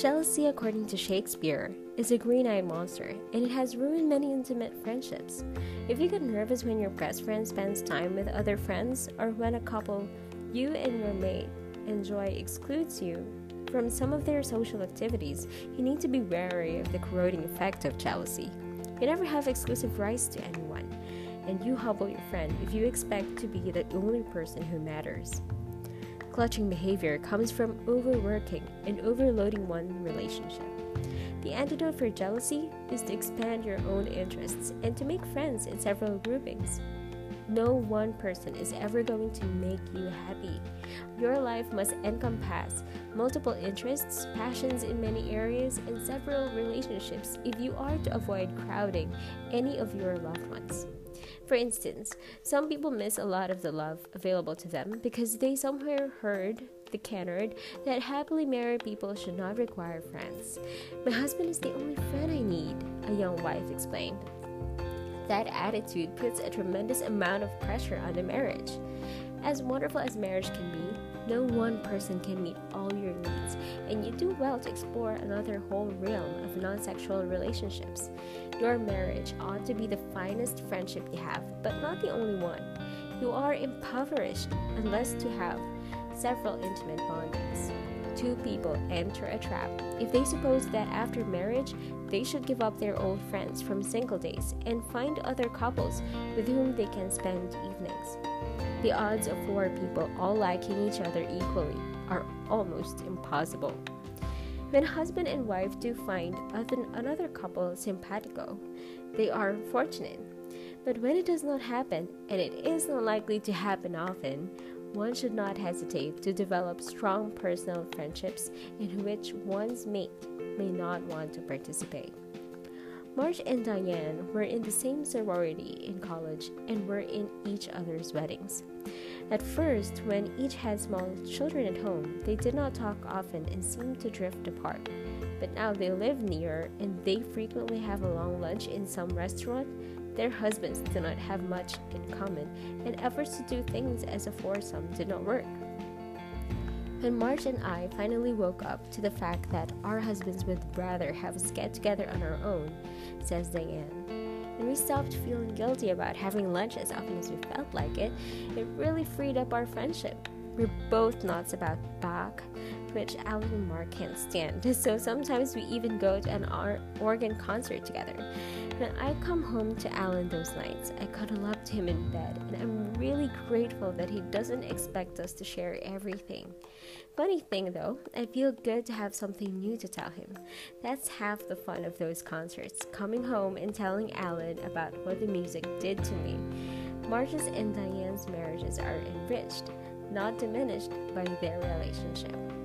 Jealousy, according to Shakespeare, is a green eyed monster, and it has ruined many intimate friendships. If you get nervous when your best friend spends time with other friends, or when a couple you and your mate enjoy excludes you from some of their social activities, you need to be wary of the corroding effect of jealousy. You never have exclusive rights to anyone, and you humble your friend if you expect to be the only person who matters. Clutching behavior comes from overworking and overloading one relationship. The antidote for jealousy is to expand your own interests and to make friends in several groupings. No one person is ever going to make you happy. Your life must encompass multiple interests, passions in many areas, and several relationships if you are to avoid crowding any of your loved ones. For instance, some people miss a lot of the love available to them because they somewhere heard the canard that happily married people should not require friends. My husband is the only friend I need, a young wife explained. That attitude puts a tremendous amount of pressure on the marriage. As wonderful as marriage can be, no one person can meet all your needs, and you do well to explore another whole realm of non sexual relationships. Your marriage ought to be the finest friendship you have, but not the only one. You are impoverished unless to have several intimate bondings two people enter a trap if they suppose that after marriage they should give up their old friends from single days and find other couples with whom they can spend evenings. The odds of four people all liking each other equally are almost impossible. When husband and wife do find another couple simpatico, they are fortunate. But when it does not happen, and it is not likely to happen often, one should not hesitate to develop strong personal friendships in which one's mate may not want to participate. Marge and Diane were in the same sorority in college and were in each other's weddings. At first, when each had small children at home, they did not talk often and seemed to drift apart. But now they live near and they frequently have a long lunch in some restaurant their husbands do not have much in common, and efforts to do things as a foursome did not work. When Marge and I finally woke up to the fact that our husbands would rather have us get together on our own, says Diane, and we stopped feeling guilty about having lunch as often as we felt like it, it really freed up our friendship. We're both nuts about Bach, which Alan and Mark can't stand, so sometimes we even go to an organ concert together. When I come home to Alan those nights, I cuddle up to him in bed, and I'm really grateful that he doesn't expect us to share everything. Funny thing though, I feel good to have something new to tell him. That's half the fun of those concerts coming home and telling Alan about what the music did to me. Marge's and Diane's marriages are enriched, not diminished by their relationship.